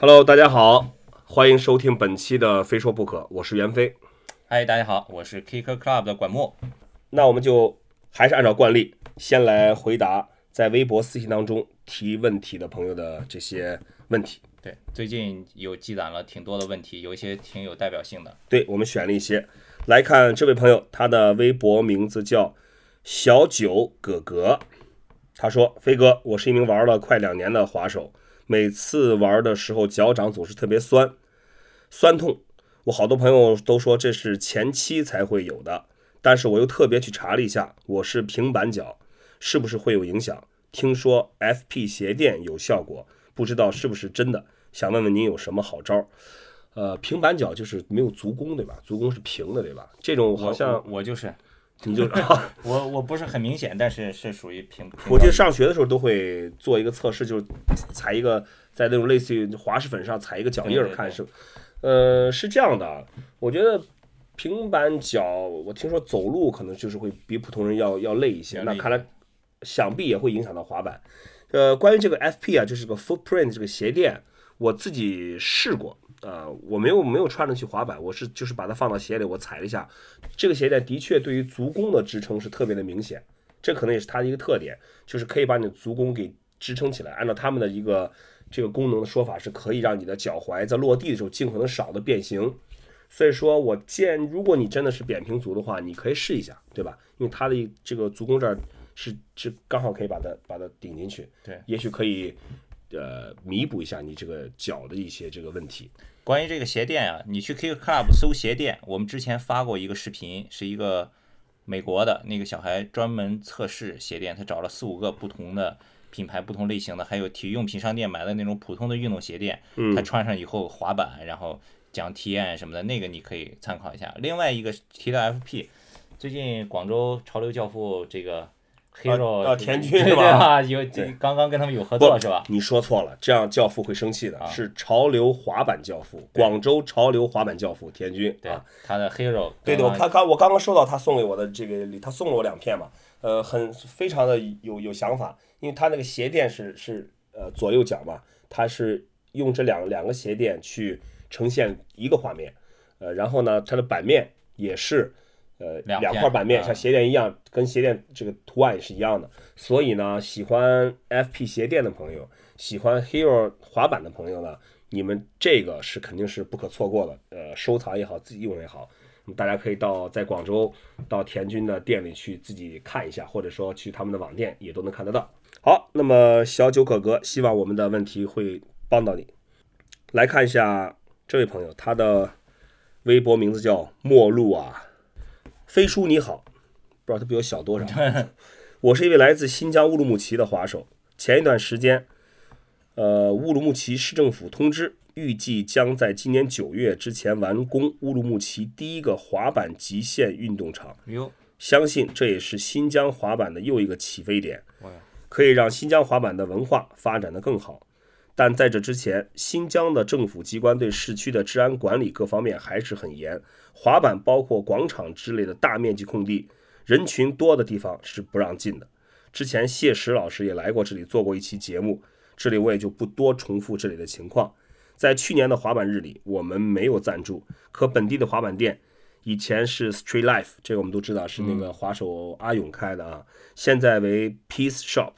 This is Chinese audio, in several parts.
Hello，大家好，欢迎收听本期的《非说不可》，我是袁飞。嗨，大家好，我是 Kicker Club 的管墨。那我们就还是按照惯例，先来回答在微博私信当中提问题的朋友的这些问题。对，最近有积攒了挺多的问题，有一些挺有代表性的。对，我们选了一些来看。这位朋友，他的微博名字叫小九哥哥，他说：“飞哥，我是一名玩了快两年的滑手，每次玩的时候脚掌总是特别酸，酸痛。我好多朋友都说这是前期才会有的，但是我又特别去查了一下，我是平板脚，是不是会有影响？听说 FP 鞋垫有效果。”不知道是不是真的，想问问您有什么好招？呃，平板脚就是没有足弓，对吧？足弓是平的，对吧？这种好像我就是，你就 我我不是很明显，但是是属于平。我记得上学的时候都会做一个测试，就是踩一个在那种类似于滑石粉上踩一个脚印儿，看是，呃，是这样的。我觉得平板脚，我听说走路可能就是会比普通人要要累一些，那看来想必也会影响到滑板。呃，关于这个 FP 啊，就是个 Footprint 这个鞋垫，我自己试过啊，我没有没有穿着去滑板，我是就是把它放到鞋里，我踩了一下，这个鞋垫的确对于足弓的支撑是特别的明显，这可能也是它的一个特点，就是可以把你的足弓给支撑起来。按照他们的一个这个功能的说法，是可以让你的脚踝在落地的时候尽可能少的变形。所以说我建，如果你真的是扁平足的话，你可以试一下，对吧？因为它的这个足弓这儿。是是刚好可以把它把它顶进去，对，也许可以呃弥补一下你这个脚的一些这个问题。关于这个鞋垫啊，你去 Kick Club 搜鞋垫，我们之前发过一个视频，是一个美国的那个小孩专门测试鞋垫，他找了四五个不同的品牌、不同类型的，还有体育用品商店买的那种普通的运动鞋垫，他穿上以后滑板，然后讲体验什么的，那个你可以参考一下。另外一个提到 FP，最近广州潮流教父这个。黑肉啊，田 军是吧？有刚刚跟他们有合作是吧？你说错了，这样教父会生气的。啊是潮流滑板教父，广州潮流滑板教父田军。对，他的黑肉。对对，我刚刚我刚刚收到他送给我的这个礼，他送了我两片嘛。呃，很非常的有有想法，因为他那个鞋垫是是呃左右脚嘛，他是用这两两个鞋垫去呈现一个画面，呃，然后呢，它的版面也是。呃，两块板面像鞋垫一样，跟鞋垫这个图案也是一样的。所以呢，喜欢 FP 鞋垫的朋友，喜欢 Hero 滑板的朋友呢，你们这个是肯定是不可错过的。呃，收藏也好，自己用也好，大家可以到在广州到田军的店里去自己看一下，或者说去他们的网店也都能看得到。好，那么小九哥哥，希望我们的问题会帮到你。来看一下这位朋友，他的微博名字叫陌路啊。飞叔你好，不知道他比我小多少。我是一位来自新疆乌鲁木齐的滑手。前一段时间，呃，乌鲁木齐市政府通知，预计将在今年九月之前完工乌鲁木齐第一个滑板极限运动场。哟，相信这也是新疆滑板的又一个起飞点，可以让新疆滑板的文化发展的更好。但在这之前，新疆的政府机关对市区的治安管理各方面还是很严。滑板包括广场之类的大面积空地，人群多的地方是不让进的。之前谢石老师也来过这里做过一期节目，这里我也就不多重复这里的情况。在去年的滑板日里，我们没有赞助，可本地的滑板店以前是 Street Life，这个我们都知道是那个滑手阿勇开的啊，现在为 Peace Shop。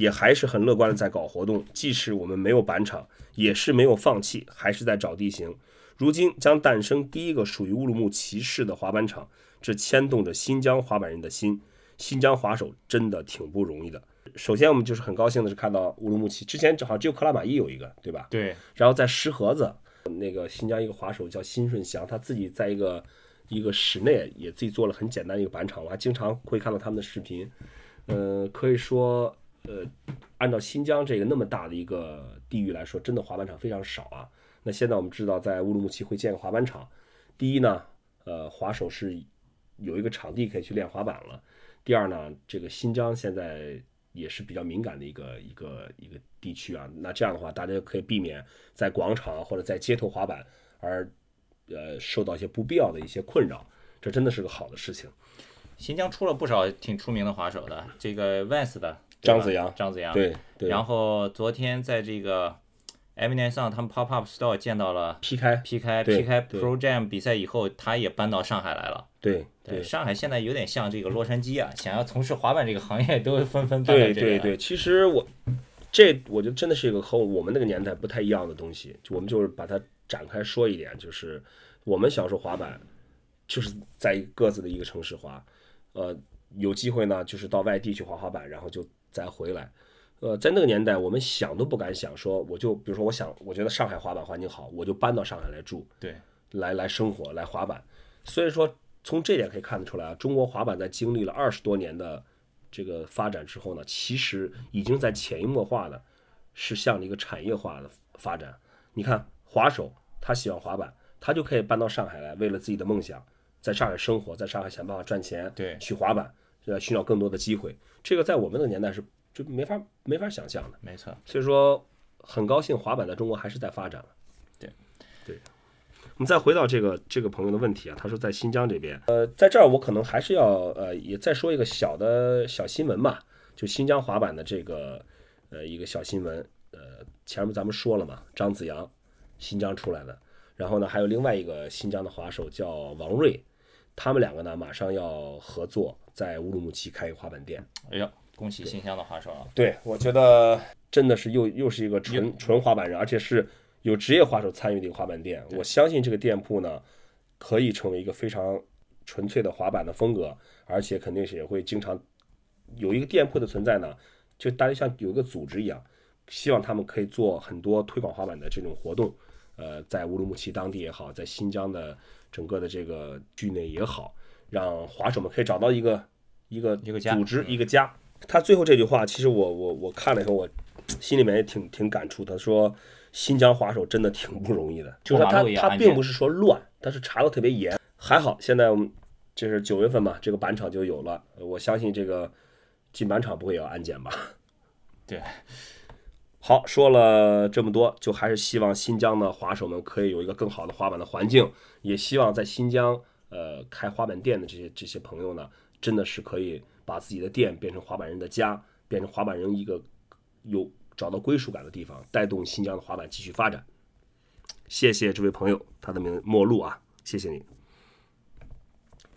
也还是很乐观的在搞活动，即使我们没有板场，也是没有放弃，还是在找地形。如今将诞生第一个属于乌鲁木齐市的滑板场，这牵动着新疆滑板人的心。新疆滑手真的挺不容易的。首先，我们就是很高兴的是看到乌鲁木齐之前正好只有克拉玛依有一个，对吧？对。然后在石河子，那个新疆一个滑手叫辛顺祥，他自己在一个一个室内也自己做了很简单的一个板场，我还经常会看到他们的视频。呃，可以说。呃，按照新疆这个那么大的一个地域来说，真的滑板场非常少啊。那现在我们知道，在乌鲁木齐会建个滑板场。第一呢，呃，滑手是有一个场地可以去练滑板了。第二呢，这个新疆现在也是比较敏感的一个一个一个地区啊。那这样的话，大家就可以避免在广场或者在街头滑板而呃受到一些不必要的一些困扰。这真的是个好的事情。新疆出了不少挺出名的滑手的，这个 Vans 的。张子阳，张子阳，对，然后昨天在这个 Eminence 上他们 Pop Up Store 见到了 P 开，P 开对 P 开 Pro Jam 比赛以后，他也搬到上海来了。对对，上海现在有点像这个洛杉矶啊，想要从事滑板这个行业都纷纷搬到对这里来对对，其实我这我觉得真的是一个和我们那个年代不太一样的东西，就我们就是把它展开说一点，就是我们小时候滑板就是在各自的一个城市滑，呃，有机会呢就是到外地去滑滑板，然后就再回来。呃，在那个年代，我们想都不敢想，说我就比如说，我想我觉得上海滑板环境好，我就搬到上海来住，对来来生活，来滑板。所以说，从这点可以看得出来啊，中国滑板在经历了二十多年的这个发展之后呢，其实已经在潜移默化的是向着一个产业化的发展。你看，滑手他喜欢滑板，他就可以搬到上海来，为了自己的梦想，在上海生活，在上海想办法赚钱，对去滑板，呃，寻找更多的机会。这个在我们的年代是就没法没法想象的。没错，所以说，很高兴滑板在中国还是在发展了。对，对。我们再回到这个这个朋友的问题啊，他说在新疆这边，呃，在这儿我可能还是要呃也再说一个小的小新闻吧，就新疆滑板的这个呃一个小新闻，呃，前面咱们说了嘛，张子阳，新疆出来的，然后呢还有另外一个新疆的滑手叫王瑞，他们两个呢马上要合作在乌鲁木齐开一个滑板店。哎呀，恭喜新疆的滑手啊！对，我觉得真的是又又是一个纯纯滑板人，而且是有职业滑手参与的一个滑板店。我相信这个店铺呢，可以成为一个非常纯粹的滑板的风格，而且肯定是也会经常有一个店铺的存在呢，就大家像有一个组织一样，希望他们可以做很多推广滑板的这种活动。呃，在乌鲁木齐当地也好，在新疆的整个的这个区内也好，让滑手们可以找到一个一个一个家组织一个家。他最后这句话，其实我我我看了以后，我心里面也挺挺感触。他说，新疆滑手真的挺不容易的，就是他他并不是说乱，但是查的特别严。还好现在我们这是九月份嘛，这个板场就有了，我相信这个进板场不会有安检吧？对，好，说了这么多，就还是希望新疆的滑手们可以有一个更好的滑板的环境，也希望在新疆呃开滑板店的这些这些朋友呢，真的是可以把自己的店变成滑板人的家，变成滑板人一个有找到归属感的地方，带动新疆的滑板继续发展。谢谢这位朋友，他的名陌路啊，谢谢你。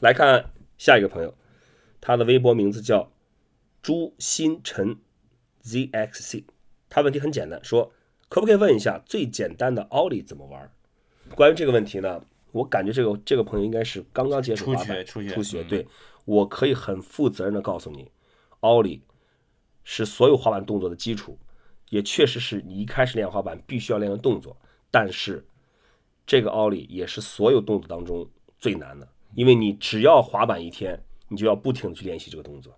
来看下一个朋友，他的微博名字叫朱新辰 ZXC。他问题很简单，说可不可以问一下最简单的奥利怎么玩？关于这个问题呢，我感觉这个这个朋友应该是刚刚接触滑板，初学初学。嗯对，我可以很负责任的告诉你，奥利是所有滑板动作的基础，也确实是你一开始练滑板必须要练的动作。但是这个奥利也是所有动作当中最难的，因为你只要滑板一天，你就要不停的去练习这个动作。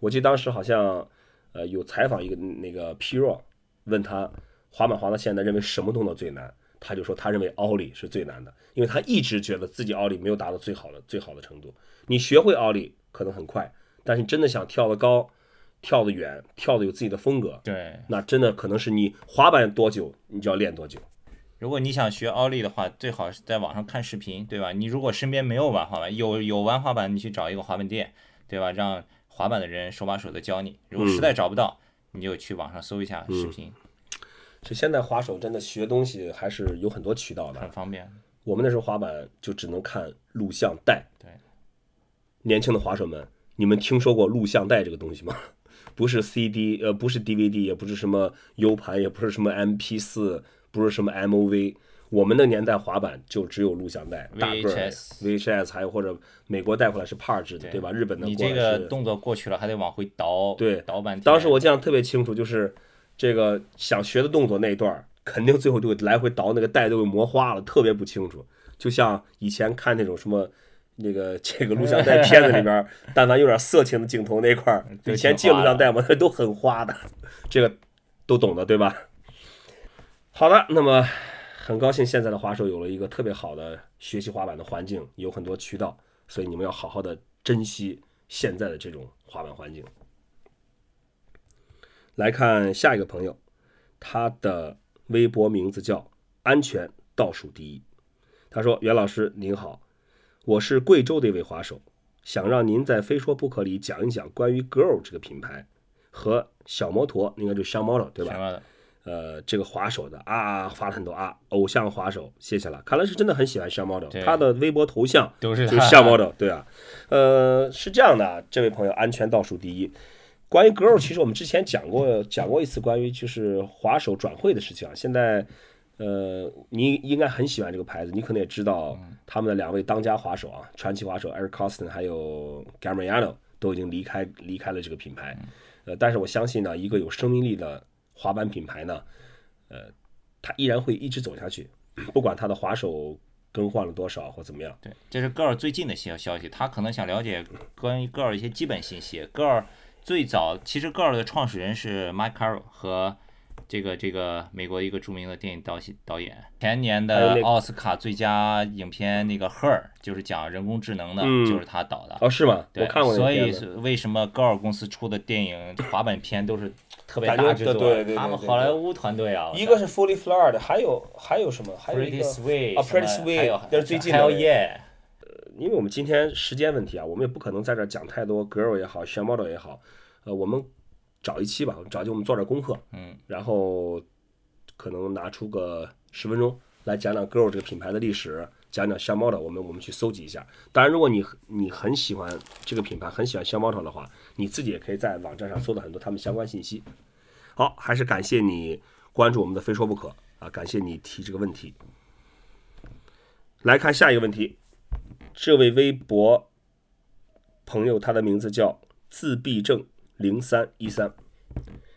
我记得当时好像呃有采访一个那个 P r o 问他滑板滑到现在认为什么动作最难，他就说他认为奥利是最难的，因为他一直觉得自己奥利没有达到最好的最好的程度。你学会奥利可能很快，但是你真的想跳得高、跳得远、跳得有自己的风格，对，那真的可能是你滑板多久，你就要练多久。如果你想学奥利的话，最好是在网上看视频，对吧？你如果身边没有玩滑板，有有玩滑板，你去找一个滑板店，对吧？让滑板的人手把手的教你。如果实在找不到，你就去网上搜一下视频，是现在滑手真的学东西还是有很多渠道的很。方便。我们那时候滑板就只能看录像带。对，年轻的滑手们，你们听说过录像带这个东西吗？不是 CD，呃，不是 DVD，也不是什么 U 盘，也不是什么 MP 四，不是什么 MOV。我们的年代滑板就只有录像带，大个儿 VHS 还有或者美国带回来是帕制的，对吧？日本的你这个动作过去了，还得往回倒，对倒半天。当时我记得特别清楚，就是这个想学的动作那一段儿，肯定最后就会来回倒那个带都给磨花了，特别不清楚。就像以前看那种什么那个这个录像带片子里边，但凡有点色情的镜头那块儿，都以前借录像带嘛，那都很花的，这个都懂的对吧？好的，那么很高兴现在的滑手有了一个特别好的学习滑板的环境，有很多渠道，所以你们要好好的珍惜现在的这种滑板环境。来看下一个朋友，他的微博名字叫“安全倒数第一”。他说：“袁老师您好，我是贵州的一位滑手，想让您在《非说不可》里讲一讲关于 Girl 这个品牌和小摩托，应该就是小摩托对吧？呃，这个滑手的啊，发了很多啊，偶像滑手，谢谢了。看来是真的很喜欢相 model，他的微博头像都是他就是相 model，对啊。呃，是这样的啊，这位朋友安全倒数第一。关于 girl，其实我们之前讲过讲过一次关于就是滑手转会的事情啊。现在，呃，你应该很喜欢这个牌子，你可能也知道他们的两位当家滑手啊，传奇滑手 Eric Costin 还有 Gamriano 都已经离开离开了这个品牌。呃，但是我相信呢，一个有生命力的滑板品牌呢，呃，它依然会一直走下去，不管它的滑手更换了多少或怎么样。对，这是 Girl 最近的消消息，他可能想了解关于 Girl 一些基本信息。Girl 最早其实 Girl 的创始人是 Mike Carroll 和这个这个美国一个著名的电影导导演，前年的奥斯卡最佳影片那个 Her 就是讲人工智能的，嗯就是他导的。哦，是吗？对我看过那所以是为什么高尔公司出的电影滑板片都是特别大制作？对对对他们好莱坞团队啊，一个是 Fully Floored，还有还有什么？还有一 Pretty 个 Sweet 啊 Pretty Sweet，还有最近的那个 Yeah，因为我们今天时间问题啊，我们也不可能在这儿讲太多 girl 也好 s h a model 也好，呃，我们找一期吧，找就我们做点功课，嗯，然后可能拿出个十分钟来讲讲 girl 这个品牌的历史，讲讲 s h a model，我们我们去搜集一下。当然，如果你你很喜欢这个品牌，很喜欢 s h a model 的话，你自己也可以在网站上搜到很多他们相关信息。好，还是感谢你关注我们的非说不可啊，感谢你提这个问题。来看下一个问题，这位微博朋友，他的名字叫自闭症零三一三，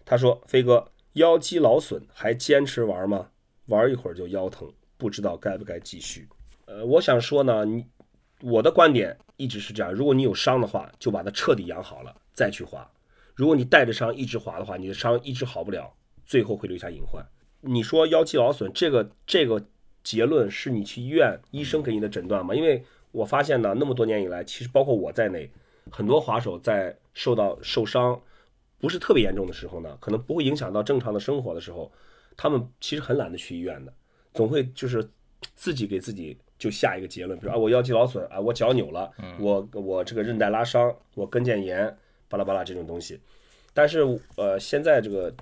他说：“飞哥，腰肌劳损还坚持玩吗？玩一会儿就腰疼，不知道该不该继续。”呃，我想说呢，你我的观点一直是这样：如果你有伤的话，就把它彻底养好了再去滑；如果你带着伤一直滑的话，你的伤一直好不了，最后会留下隐患。你说腰肌劳损这个这个结论是你去医院医生给你的诊断吗？因为我发现呢，那么多年以来，其实包括我在内，很多滑手在受到受伤不是特别严重的时候呢，可能不会影响到正常的生活的时候，他们其实很懒得去医院的，总会就是自己给自己就下一个结论，比如啊，我腰肌劳损啊，我脚扭了，我我这个韧带拉伤，我跟腱炎，巴拉巴拉这种东西。但是呃，现在这个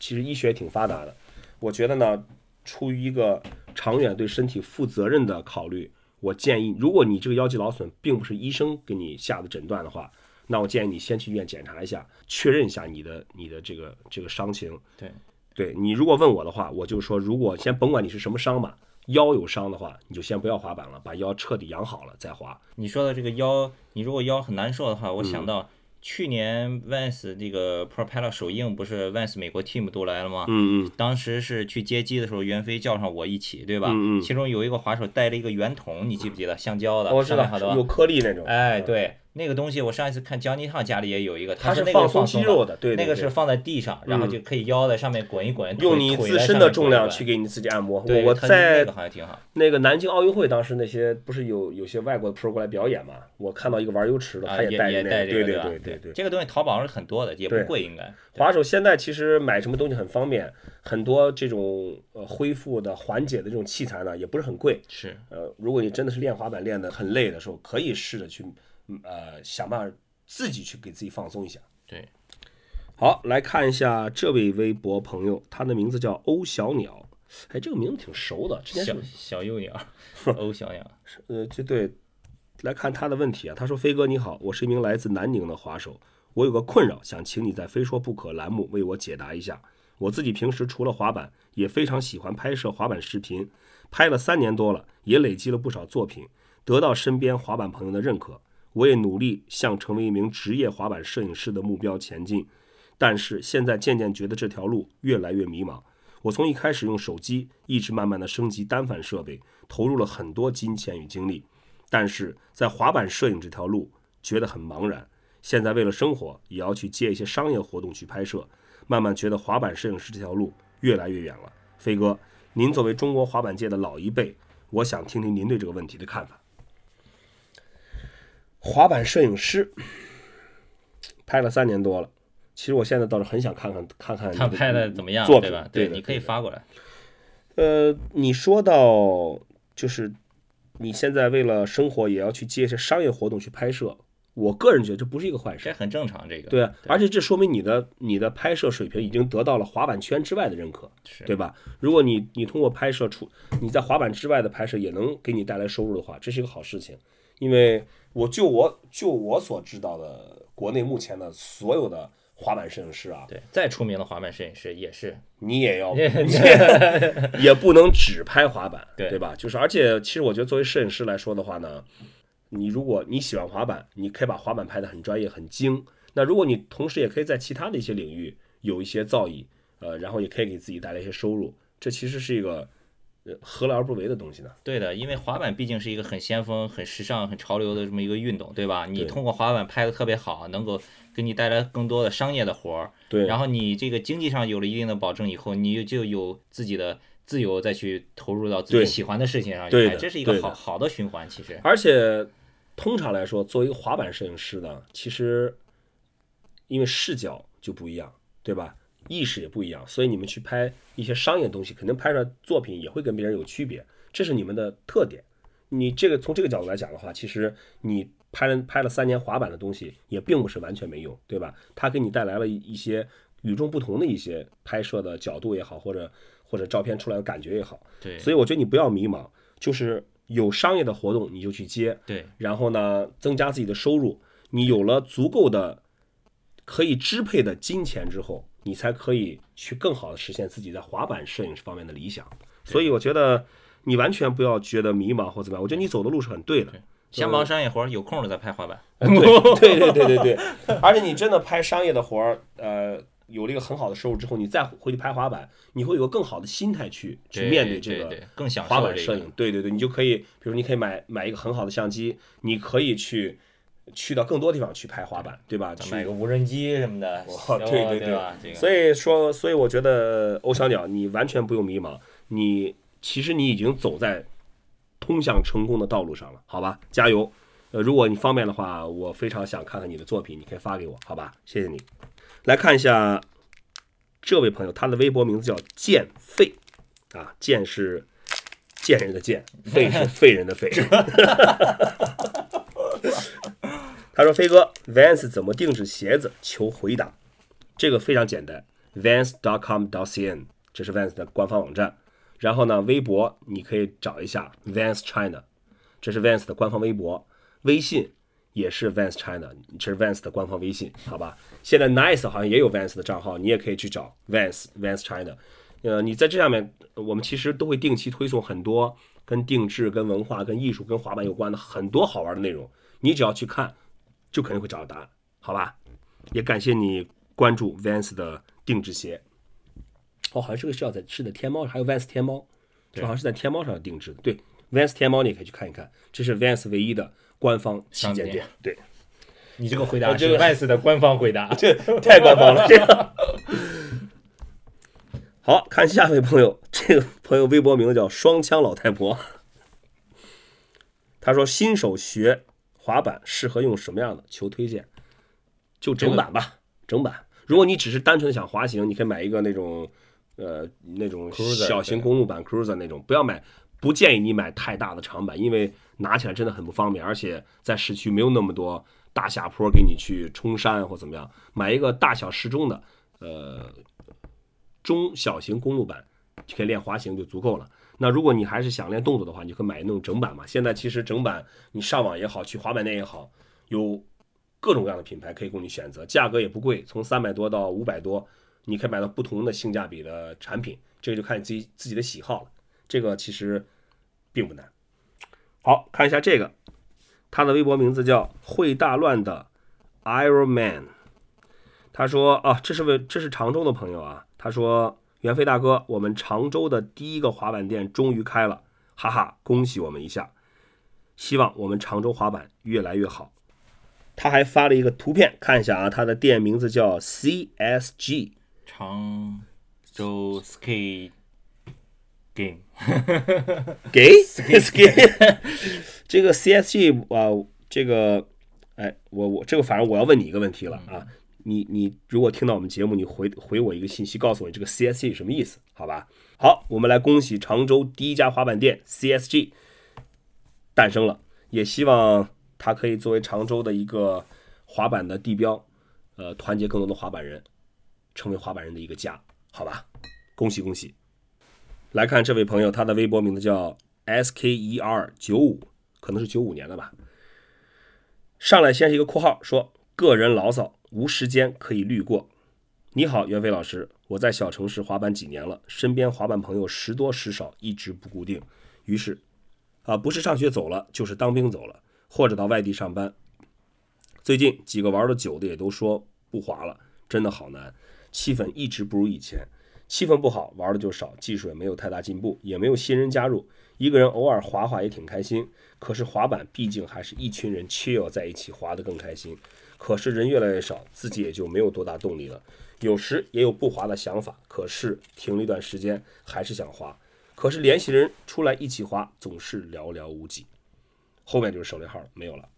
其实医学挺发达的，我觉得呢，出于一个长远对身体负责任的考虑，我建议，如果你这个腰肌劳损并不是医生给你下的诊断的话，那我建议你先去医院检查一下，确认一下你的你的这个这个伤情。对，对你如果问我的话，我就说，如果先甭管你是什么伤吧，腰有伤的话，你就先不要滑板了，把腰彻底养好了再滑。你说的这个腰，你如果腰很难受的话，我嗯想到去年 Vans 这个 Propeller 首映不是 Vans 美国 team 都来了吗？嗯嗯，当时是去接机的时候，袁飞叫上我一起，对吧？嗯嗯其中有一个滑手带了一个圆筒，你记不记得？橡胶的，我知道有颗粒那种。哎，嗯，对，那个东西我上一次看江尼烫家里也有一个，它是放那个放松肌肉的，对对对那个是放在地上，然后嗯就可以腰在上面滚一滚，用你自身的重量去给你自己按摩。对，我我它那在个好像挺好。那个南京奥运会当时那些不是有有些外国的 pro 过来表演嘛？我看到一个玩游池的，啊，他也也带着那个，对对对对对。这个东西淘宝上是很多的，也不贵，应该。滑手现在其实买什么东西很方便，很多这种呃恢复的缓解的这种器材呢，也不是很贵。是，呃，如果你真的是练滑板练得很累的时候，可以试着去嗯呃想办法自己去给自己放松一下。对，好，来看一下这位微博朋友，他的名字叫欧小鸟，哎，这个名字挺熟的，之前是小小幼鸟，欧小鸟，呃，这对，来看他的问题啊。他说：“飞哥你好，我是一名来自南宁的滑手，我有个困扰，想请你在《非说不可》栏目为我解答一下。我自己平时除了滑板，也非常喜欢拍摄滑板视频，拍了三年多了，也累积了不少作品，得到身边滑板朋友的认可。我也努力向成为一名职业滑板摄影师的目标前进，但是现在渐渐觉得这条路越来越迷茫。我从一开始用手机，一直慢慢的升级单反设备，投入了很多金钱与精力，但是在滑板摄影这条路觉得很茫然。现在为了生活，也要去接一些商业活动去拍摄，慢慢觉得滑板摄影师这条路越来越远了。飞哥，您作为中国滑板界的老一辈，我想听听您对这个问题的看法。滑板摄影师拍了三年多了，其实我现在倒是很想看看看看你他拍的怎么样，对吧？对的你可以发过来。呃，你说到就是你现在为了生活也要去接一些商业活动去拍摄，我个人觉得这不是一个坏事。这很正常，这个对啊，而且这说明你的你的拍摄水平已经得到了滑板圈之外的认可，对吧？如果你你通过拍摄出你在滑板之外的拍摄也能给你带来收入的话，这是一个好事情。因为我就我就我所知道的，国内目前的所有的滑板摄影师啊，对，再出名的滑板摄影师也是，你也要，你也 也不能只拍滑板，对对吧？就是而且其实我觉得作为摄影师来说的话呢，你如果你喜欢滑板，你可以把滑板拍得很专业、很精。那如果你同时也可以在其他的一些领域有一些造诣，呃，然后也可以给自己带来一些收入，这其实是一个呃何乐而不为的东西呢？对的，因为滑板毕竟是一个很先锋、很时尚、很潮流的这么一个运动，对吧？你通过滑板拍的特别好，能够给你带来更多的商业的活儿，对，然后你这个经济上有了一定的保证以后，你就有自己的自由再去投入到自己喜欢的事情上对这是一个好好的循环。其实，而且通常来说，作为一个滑板摄影师呢，其实因为视角就不一样，对吧？意识也不一样，所以你们去拍一些商业东西，肯定拍出来作品也会跟别人有区别，这是你们的特点。你这个从这个角度来讲的话，其实你拍了拍了三年滑板的东西，也并不是完全没用，对吧？它给你带来了一些与众不同的一些拍摄的角度也好，或者或者照片出来的感觉也好。对所以我觉得你不要迷茫，就是有商业的活动你就去接，对然后呢，增加自己的收入。你有了足够的可以支配的金钱之后，你才可以去更好的实现自己在滑板摄影方面的理想。所以我觉得你完全不要觉得迷茫或怎么样，我觉得你走的路是很对的。先忙商业活儿，有空了再拍滑板。对对对对对对，而且你真的拍商业的活儿，呃，有了一个很好的收入之后，你再回去拍滑板，你会有个更好的心态去去面对这个更滑板摄影。对对对，你就可以，比如你可以买买一个很好的相机，你可以去去到更多地方去拍滑板，对吧？去买个无人机什么的，哇对对对所以说，所以我觉得欧小鸟，你完全不用迷茫，你其实你已经走在通向成功的道路上了，好吧？加油！呃，如果你方便的话，我非常想看看你的作品，你可以发给我，好吧？谢谢你。来看一下这位朋友，他的微博名字叫剑废啊，剑是贱人的贱，废是废人的废。他说：“飞哥，Vans 怎么定制鞋子？求回答。”这个非常简单，Vans.com.cn，这是 Vans 的官方网站。然后呢，微博你可以找一下 Vans China，这是 Vans 的官方微博。微信也是 Vans China，这是 Vans 的官方微信，好吧？现在 Nice 好像也有 Vans 的账号，你也可以去找 Vans Vans China。呃，你在这上面，我们其实都会定期推送很多跟定制、跟文化、跟艺术、跟滑板有关的很多好玩的内容，你只要去看，就肯定会找到答案，好吧？也感谢你关注 Vans 的定制鞋。哦，好像这个是要在是在天猫，还有 Vans 天猫，这好像是在天猫上定制的。对，Vans 天猫你也可以去看一看，这是 Vans 唯一的官方旗舰店。对，你这个回答这个是 Vans 的官方回答。这太官方了，这个。好看下一位朋友，这个朋友微博名字叫双枪老太婆。他说新手学滑板适合用什么样的？求推荐。就整板吧，整板。如果你只是单纯的想滑行，你可以买一个那种呃那种小型公路板 cruiser 那种，不要买，不建议你买太大的长板，因为拿起来真的很不方便，而且在市区没有那么多大下坡给你去冲山或怎么样。买一个大小适中的，呃，中小型公路板，就可以练滑行就足够了。那如果你还是想练动作的话，你可以买那种整板嘛。现在其实整板你上网也好，去滑板店也好，有各种各样的品牌可以供你选择，价格也不贵，从三百多到五百多，你可以买到不同的性价比的产品。这个就看你自己自己的喜好了，这个其实并不难。好看一下这个，他的微博名字叫会大乱的 Iron Man。他说啊，这是位这是常州的朋友啊。他说，袁飞大哥，我们常州的第一个滑板店终于开了，哈哈，恭喜我们一下！希望我们常州滑板越来越好。他还发了一个图片，看一下啊，他的店名字叫 CSG。常州 Skate Game 给 给 这个 CSG 啊、这个哎，我我这个反正我要问你一个问题了啊，你你如果听到我们节目，你回回我一个信息，告诉我这个 CSG 什么意思，好吧？好，我们来恭喜常州第一家滑板店 CSG 诞生了，也希望它可以作为常州的一个滑板的地标，呃，团结更多的滑板人，成为滑板人的一个家，好吧？恭喜恭喜！来看这位朋友，他的微博名字叫 S K E R 九五，可能是九五年的吧。上来先是一个括号，说个人牢骚，无时间可以滤过。你好，袁飞老师，我在小城市滑板几年了，身边滑板朋友时多时少，一直不固定，于是啊，不是上学走了，就是当兵走了，或者到外地上班。最近几个玩的久的也都说不滑了，真的好难，气氛一直不如以前，气氛不好，玩的就少，技术也没有太大进步，也没有新人加入，一个人偶尔滑滑也挺开心。可是滑板毕竟还是一群人 chill 在一起滑得更开心，可是人越来越少，自己也就没有多大动力了。有时也有不滑的想法，可是停了一段时间还是想滑，可是联系人出来一起滑总是寥寥无几。后面就是省略号了，没有了。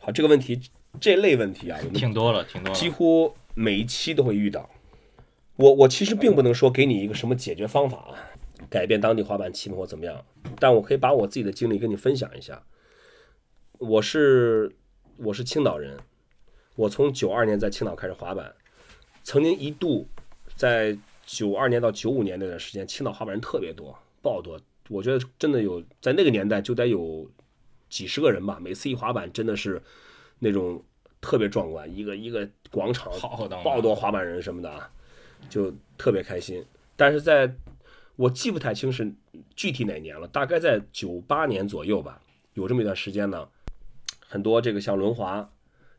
好，这个问题这类问题啊，我们挺多了，挺多了。几乎每一期都会遇到。我我其实并不能说给你一个什么解决方法啊，改变当地滑板气氛或怎么样，但我可以把我自己的经历跟你分享一下。我是我是青岛人，我从九二年在青岛开始滑板，曾经一度在九二年到九五年那段时间，青岛滑板人特别多，爆多。我觉得真的有在那个年代就得有几十个人吧，每次一滑板真的是那种特别壮观，一个一个广场浩浩荡荡爆多滑板人什么的啊，就特别开心。但是在我记不太清是具体哪年了，大概在九八年左右吧，有这么一段时间呢，很多这个像轮滑、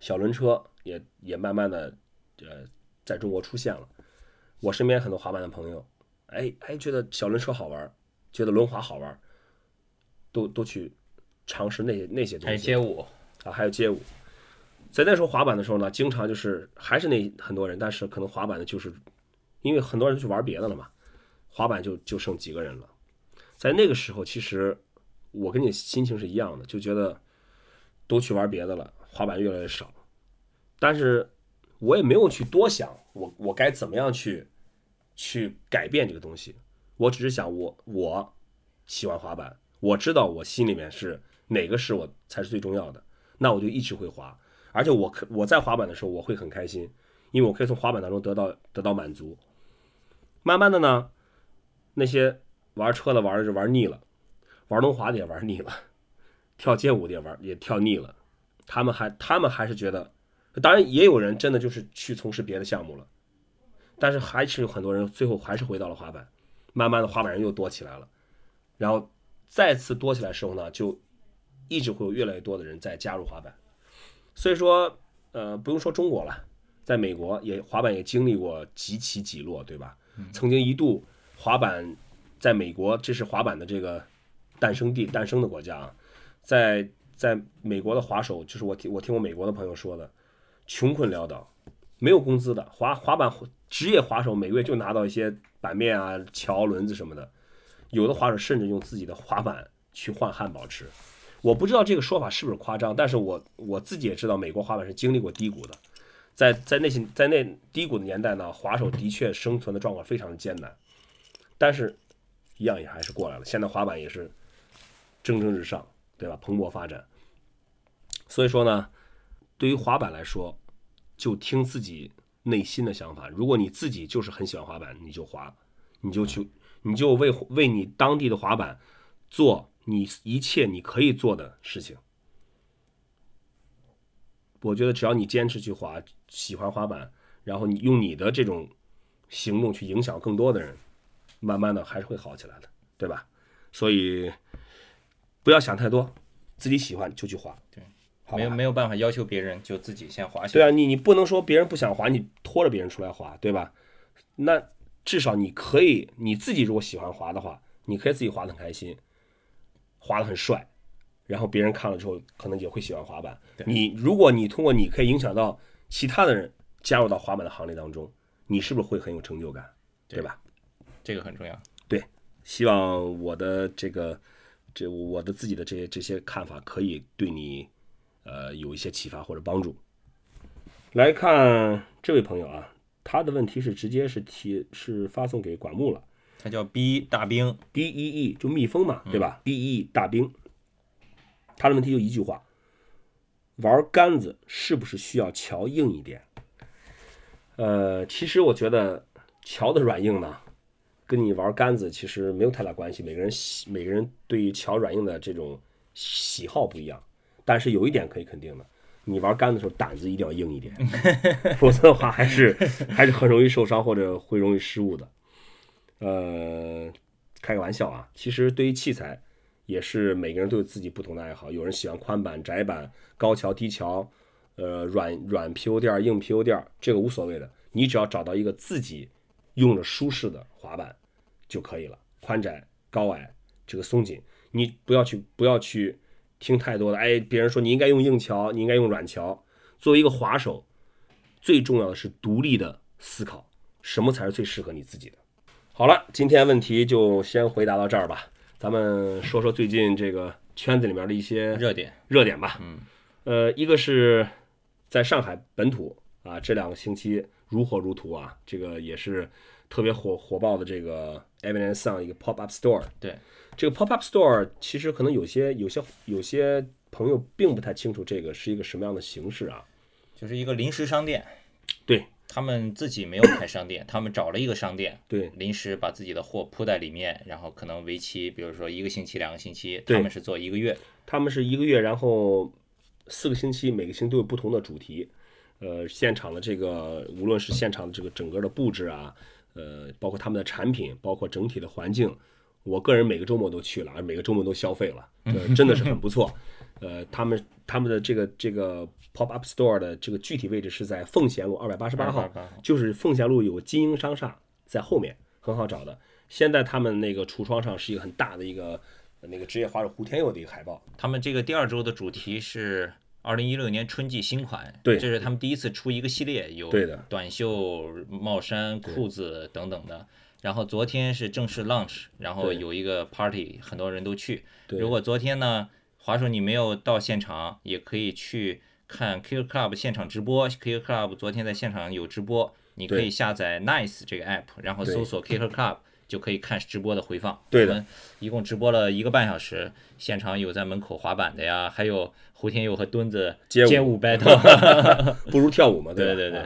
小轮车也也慢慢的呃在中国出现了。我身边很多滑板的朋友，哎哎觉得小轮车好玩，觉得轮滑好玩，都都去尝试那些那些东西。还有街舞，啊，还有街舞。在那时候滑板的时候呢，经常就是还是那很多人，但是可能滑板的就是因为很多人去玩别的了嘛，滑板就就剩几个人了。在那个时候，其实我跟你心情是一样的，就觉得都去玩别的了，滑板越来越少。但是我也没有去多想，我我该怎么样去去改变这个东西。我只是想我我喜欢滑板，我知道我心里面是哪个是我才是最重要的，那我就一直会滑。而且我可我在滑板的时候，我会很开心，因为我可以从滑板当中得到得到满足。慢慢的呢，那些玩车的玩着玩腻了，玩轮滑的也玩腻了，跳街舞的也玩也跳腻了，他们还他们还是觉得，当然也有人真的就是去从事别的项目了，但是还是有很多人最后还是回到了滑板，慢慢的滑板人又多起来了，然后再次多起来的时候呢，就一直会有越来越多的人在加入滑板。所以说，呃，不用说中国了，在美国也滑板也经历过几起几落，对吧？曾经一度滑板在美国，这是滑板的这个诞生地、诞生的国家啊，在在美国的滑手，就是我听我听我美国的朋友说的，穷困潦倒，没有工资的滑滑板职业滑手每个月就拿到一些板面啊、桥、轮子什么的，有的滑手甚至用自己的滑板去换汉堡吃。我不知道这个说法是不是夸张，但是我我自己也知道，美国滑板是经历过低谷的，在在那些在那低谷的年代呢，滑手的确生存的状况非常的艰难，但是，一样也还是过来了。现在滑板也是蒸蒸日上，对吧？蓬勃发展。所以说呢，对于滑板来说，就听自己内心的想法。如果你自己就是很喜欢滑板，你就滑，你就去，你就为为你当地的滑板做。你一切你可以做的事情，我觉得只要你坚持去滑，喜欢滑板，然后你用你的这种行动去影响更多的人，慢慢的还是会好起来的，对吧？所以不要想太多，自己喜欢就去滑。对，没有没有办法要求别人，就自己先滑起对啊，你你不能说别人不想滑，你拖着别人出来滑，对吧？那至少你可以你自己如果喜欢滑的话，你可以自己滑得很开心，滑得很帅，然后别人看了之后可能也会喜欢滑板。你如果你通过你可以影响到其他的人加入到滑板的行列当中，你是不是会很有成就感？对吧？这个很重要。对希望我的这个这我的自己的这些这些看法可以对你呃有一些启发或者帮助。来看这位朋友啊，他的问题是直接是提是发送给管木了他叫 B 大兵，，B E E 就蜜蜂嘛，对吧？B E E 大兵，他的问题就一句话：玩杆子是不是需要桥硬一点？呃，其实我觉得桥的软硬呢，跟你玩杆子其实没有太大关系。每个人喜每个人对于桥软硬的这种喜好不一样。但是有一点可以肯定的，你玩杆子的时候胆子一定要硬一点，否则的话还是还是很容易受伤或者会容易失误的。呃，开个玩笑啊，其实对于器材也是每个人都有自己不同的爱好，有人喜欢宽板、窄板、高桥、低桥，呃，软软 PU 垫、硬 PU 垫，这个无所谓的，你只要找到一个自己用着舒适的滑板就可以了，宽窄、高矮、这个松紧，你不要去不要去。听太多的，哎，别人说你应该用硬桥，你应该用软桥。作为一个滑手，最重要的是独立的思考，什么才是最适合你自己的。好了，今天问题就先回答到这儿吧。咱们说说最近这个圈子里面的一些热点热点吧。嗯，呃，一个是在上海本土啊，这两个星期如火如荼啊，这个也是特别火火爆的这个 Evidence Sound 一个 Pop Up Store。对。这个 pop up store 其实可能有些有些有些朋友并不太清楚这个是一个什么样的形式啊，就是一个临时商店，对。他们自己没有开商店，他们找了一个商店，对，临时把自己的货铺在里面，然后可能为期，比如说一个星期、两个星期，他们是做一个月，他们是一个月，然后四个星期，每个星期都有不同的主题，呃，现场的这个无论是现场的这个整个的布置啊，呃，包括他们的产品，包括整体的环境。我个人每个周末都去了，每个周末都消费了，真的是很不错。呃，他们他们的这个这个 pop up store 的这个具体位置是在奉贤路二百八十八号，就是奉贤路有金鹰商厦在后面，很好找的。现在他们那个橱窗上是一个很大的一个那个职业滑手胡天佑的一个海报。他们这个第二周的主题是二零一六年春季新款，对，这是他们第一次出一个系列，有短袖、帽衫、裤子等等的。然后昨天是正式 launch，然后有一个 party，很多人都去。如果昨天呢，华硕你没有到现场，也可以去看 Kicker Club 现场直播。Kicker Club 昨天在现场有直播，你可以下载 Nice 这个 app，然后搜索 Kicker Club 就可以看直播的回放。对的，一共直播了一个半小时，现场有在门口滑板的呀，还有胡天佑和墩子街舞 battle，不如跳舞嘛，对对对。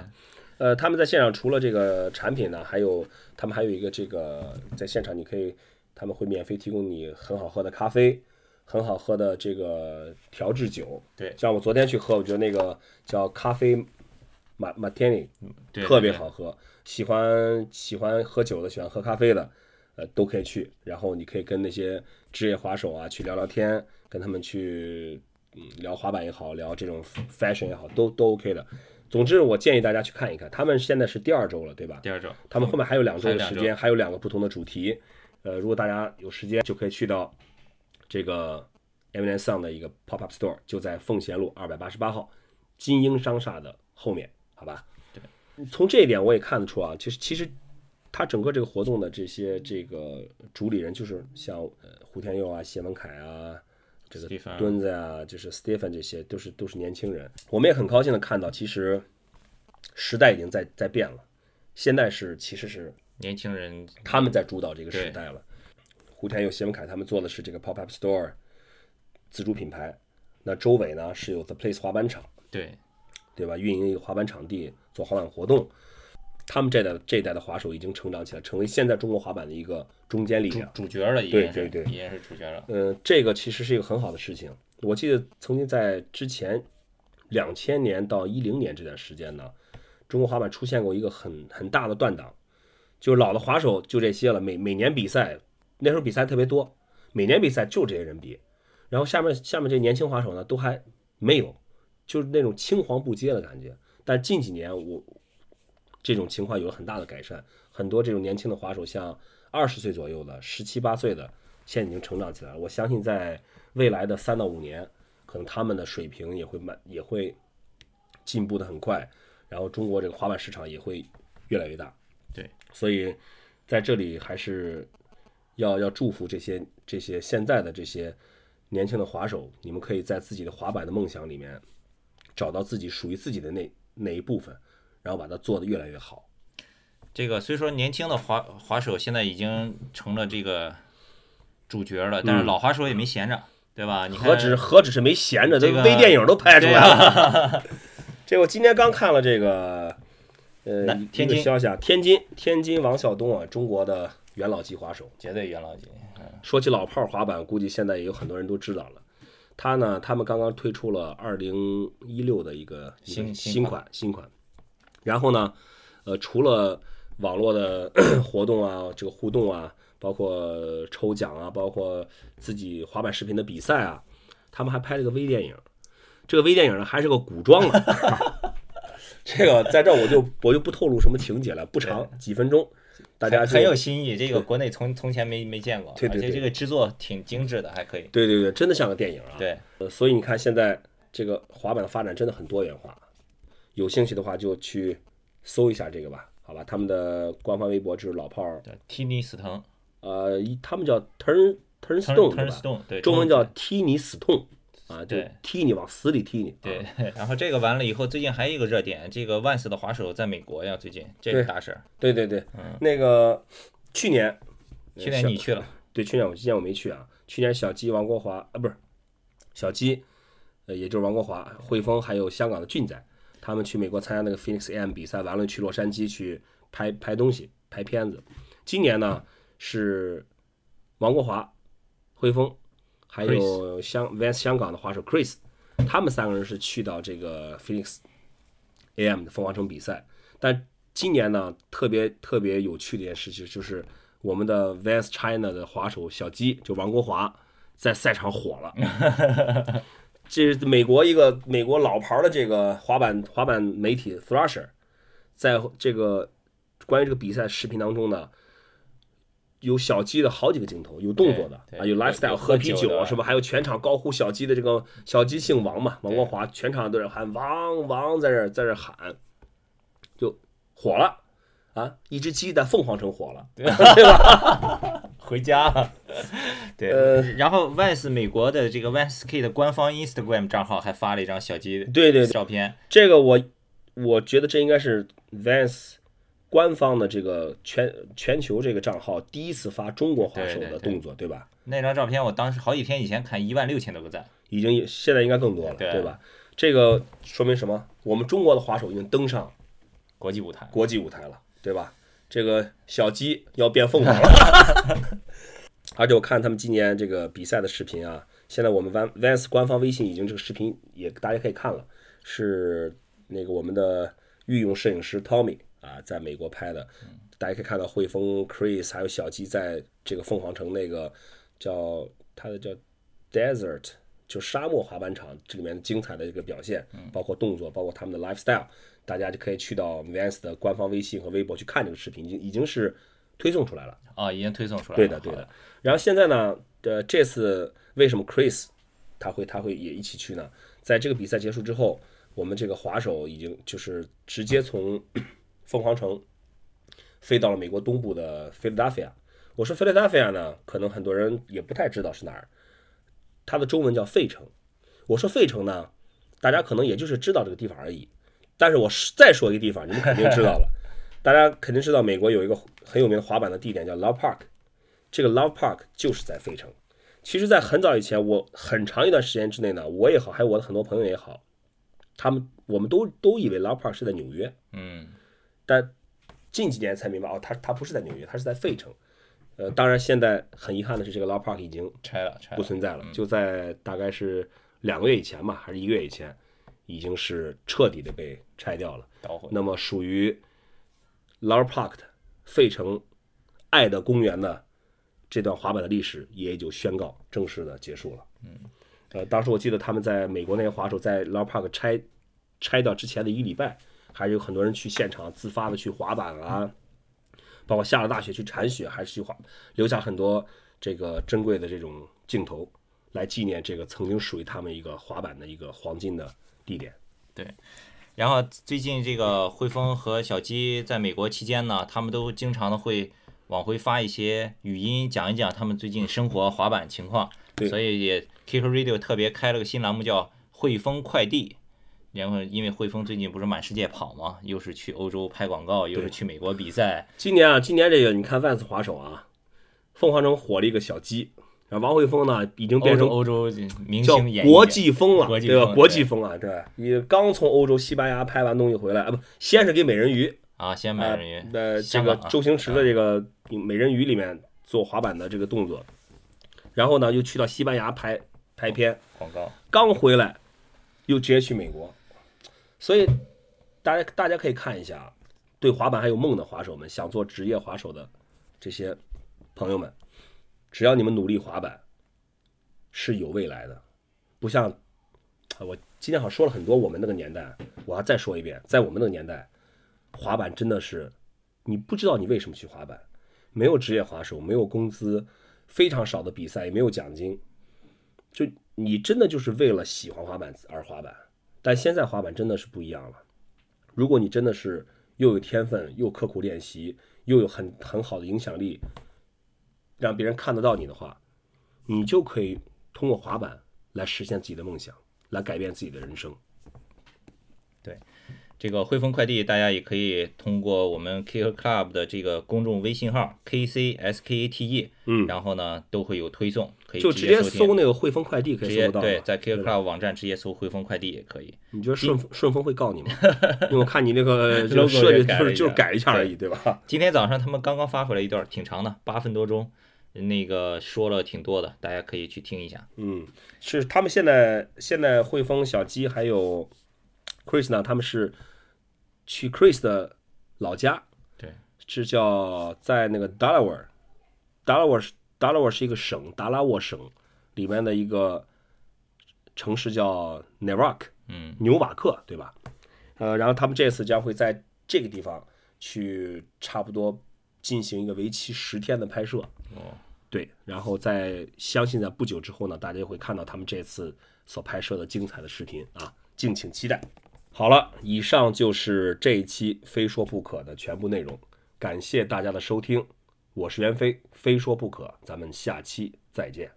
呃，他们在现场除了这个产品呢，还有他们还有一个这个在现场你可以，他们会免费提供你很好喝的咖啡，很好喝的这个调制酒。对，像我昨天去喝，我觉得那个叫咖啡马马天尼，特别好喝。喜欢喜欢喝酒的，喜欢喝咖啡的，呃，都可以去。然后你可以跟那些职业滑手啊去聊聊天，跟他们去嗯聊滑板也好，聊这种 fashion 也好，都都 OK 的。总之，我建议大家去看一看。他们现在是第二周了，对吧？第二周，他们后面还有两周的时间，还有两个不同的主题。呃，如果大家有时间，就可以去到这个 M N S o n 的一个 Pop Up Store，就在奉贤路二百八十八号金鹰商厦的后面，好吧？对。从这一点我也看得出啊，其实其实他整个这个活动的这些这个主理人，就是像呃胡天佑啊、谢文凯啊。这个墩子呀，就是 Stephen，这些都是都是年轻人。我们也很高兴的看到，其实时代已经在在变了。现在是其实是年轻人他们在主导这个时代了。胡天佑、谢文凯他们做的是这个 Pop Up Store 自主品牌。那周围呢是有 The Place 滑板场，对对吧？运营一个滑板场地做滑板活动。他们这代这一代的滑手已经成长起来，成为现在中国滑板的一个中坚力量、主角了。对对对，已经是主角了。嗯，这个其实是一个很好的事情。我记得曾经在之前两千年到一零年这段时间呢，中国滑板出现过一个很很大的断档，就老的滑手就这些了。每每年比赛那时候比赛特别多，每年比赛就这些人比，然后下面下面这年轻滑手呢都还没有，就是那种青黄不接的感觉。但近几年我。这种情况有了很大的改善，很多这种年轻的滑手，像二十岁左右的、十七八岁的，现在已经成长起来了。我相信在未来的三到五年，可能他们的水平也会慢，也会进步的很快。然后中国这个滑板市场也会越来越大。对，所以在这里还是要要祝福这些这些现在的这些年轻的滑手，你们可以在自己的滑板的梦想里面找到自己属于自己的那那一部分。然后把它做得越来越好。这个虽说年轻的滑滑手现在已经成了这个主角了，但是老滑手也没闲着，对吧？你何止何止是没闲着，这这个微电影都拍出来了。啊，这我今天刚看了这个，呃天津消息啊，天津天津王晓东啊，中国的元老级滑手。绝对元老级。说起老炮儿滑板，估计现在也有很多人都知道了。他呢，他们刚刚推出了二零一六的一个新新款新款，然后呢，呃，除了网络的 活动啊，这个互动啊，包括抽奖啊，包括自己滑板视频的比赛啊，他们还拍了个微电影。这个微电影呢，还是个古装的。这个在这我就我就不透露什么情节了，不长，几分钟，大家很很有新意，这个国内从从前没没见过，对对对而且这个制作挺精致的，还可以。对对对，真的像个电影啊。对，呃，所以你看现在这个滑板的发展真的很多元化，有兴趣的话就去搜一下这个吧，好吧？他们的官方微博就是老炮儿，叫踢尼死疼呃，一他们叫 turn turn，turn stone，对 turn 吧 stone，对，中文叫对踢你死痛啊，就对踢你往死里踢你。对啊，然后这个完了以后，最近还有一个热点，这个万斯的滑手在美国呀，最近这对是大事儿。对对对，嗯那个去年，去年你去了，对，去年我今年我没去啊。去年小鸡、王国华啊，不是小鸡，呃，也就是王国华、汇丰还有香港的俊仔，他们去美国参加那个 Phoenix AM 比赛，完了去洛杉矶去拍拍东西、拍片子。今年呢是王国华、汇丰，还有香 Vans 香港的滑手 Chris，他们三个人是去到这个 Phoenix AM 的凤凰城比赛。但今年呢，特别特别有趣的一件事情就是，我们的 Vans China 的滑手小鸡，就王国华，在赛场火了。这是美国一个美国老牌的这个滑板滑板媒体 Thrasher，在这个关于这个比赛视频当中呢，有小鸡的好几个镜头，有动作的啊，有 lifestyle 喝啤酒是吧？还有全场高呼小鸡的这个小鸡姓王嘛，王光华，全场都在喊王王，在这在这喊，就火了啊！一只鸡在凤凰城火了，对。吧 回家了。对，呃。然后 Vans 美国的这个 Vans K 的官方 Instagram 账号还发了一张小鸡对对对，照片，这个我我觉得这应该是 Vans 官方的这个全全球这个账号第一次发中国滑手的动作，对吧？那张照片我当时好几天以前看一万六千多个赞，已经现在应该更多了，对对吧？这个说明什么？我们中国的滑手已经登上国际舞台。国际舞台了，对吧？这个小鸡要变凤凰了。而且我看他们今年这个比赛的视频啊，现在我们 Van Vans 官方微信已经这个视频也大家可以看了，是那个我们的御用摄影师 Tommy 啊，在美国拍的，大家可以看到汇丰 Chris 还有小鸡在这个凤凰城那个叫它的叫 Desert 就沙漠滑板场这里面的精彩的这个表现，包括动作，包括他们的 lifestyle，大家就可以去到 Vans 的官方微信和微博去看这个视频，已经已经是推送出来了。啊，已经推送出来了。对的，对的。然后现在呢，呃，这次为什么 Chris 他会他会也一起去呢？在这个比赛结束之后，我们这个滑手已经就是直接从凤凰城飞到了美国东部的 Philadelphia。我说 Philadelphia 呢，可能很多人也不太知道是哪儿，它的中文叫费城。我说费城呢，大家可能也就是知道这个地方而已。但是我再说一个地方，你们肯定知道了。大家肯定知道，美国有一个很有名的滑板的地点叫 Love Park，这个 Love Park 就是在费城。其实，在很早以前，我很长一段时间之内呢，我也好，还有我的很多朋友也好，他们我们都都以为 Love Park 是在纽约，嗯，但近几年才明白，哦，他他不是在纽约，他是在费城。呃，当然，现在很遗憾的是，这个 Love Park 已经拆了，拆。不存在了，就在大概是两个月以前吧，还是一个月以前，已经是彻底的被拆掉了。那么属于 Love Park 的费城爱的公园的这段滑板的历史也就宣告正式的结束了。嗯，呃，当时我记得他们在美国那些滑手在 Love Park 拆拆掉之前的一个礼拜，还是有很多人去现场自发的去滑板啊，包括下了大雪去铲雪，还是去滑，留下很多这个珍贵的这种镜头，来纪念这个曾经属于他们一个滑板的一个黄金的地点。对然后最近这个汇丰和小鸡在美国期间呢，他们都经常的会往回发一些语音，讲一讲他们最近生活滑板情况。对所以也 Kick Radio 特别开了个新栏目叫汇丰快递。然后因为汇丰最近不是满世界跑嘛，又是去欧洲拍广告，又是去美国比赛，今年啊，今年这个你看万斯滑手啊，凤凰城火了一个小鸡，然后王汇丰呢，已经变成洲欧洲明叫星演艺国际风了，对吧？国际风啊，对，你刚从欧洲西班牙拍完东西回来啊，不，先是给美人鱼，啊，先呃买人鱼，呃，这个周星驰的这个美人鱼里面做滑板的这个动作，然后呢又去到西班牙拍拍片，广告，刚回来又直接去美国，所以大家大家可以看一下，对滑板还有梦的滑手们，想做职业滑手的这些朋友们，只要你们努力滑板，是有未来的，不像我今天好像说了很多我们那个年代，我要再说一遍，在我们那个年代，滑板真的是你不知道你为什么去滑板，没有职业滑手，没有工资，非常少的比赛，也没有奖金，就你真的就是为了喜欢滑板而滑板。但现在滑板真的是不一样了，如果你真的是又有天分，又刻苦练习，又有很很好的影响力，让别人看得到你的话，你就可以通过滑板来实现自己的梦想，来改变自己的人生。对这个汇丰快递，大家也可以通过我们 Kicker Club 的这个公众微信号 KCSKATE，嗯然后呢都会有推送，可以就直接搜那个汇丰快递可以搜得到对，在吧 Club 网站直接搜汇丰快递也可以。你觉得顺丰顺丰会告你吗？因为我看你那个 设计就是就是改一下而已，对吧？今天早上他们刚刚发回来一段，挺长的，八分多钟，那个说了挺多的，大家可以去听一下。嗯，是他们现在现在汇丰、小鸡还有 Chris 呢，他们是去 Chris 的老家，对，是叫在那个 Delaware，Delaware 是 Delaware 是一个省，达拉沃省里面的一个城市叫 Newark，嗯，纽瓦克，对吧？呃，然后他们这次将会在这个地方去差不多进行一个为期十天的拍摄。哦，对，然后在相信在不久之后呢，大家会看到他们这次所拍摄的精彩的视频啊，敬请期待。好了，以上就是这一期《非说不可》的全部内容，感谢大家的收听，我是袁飞非说不可咱们下期再见。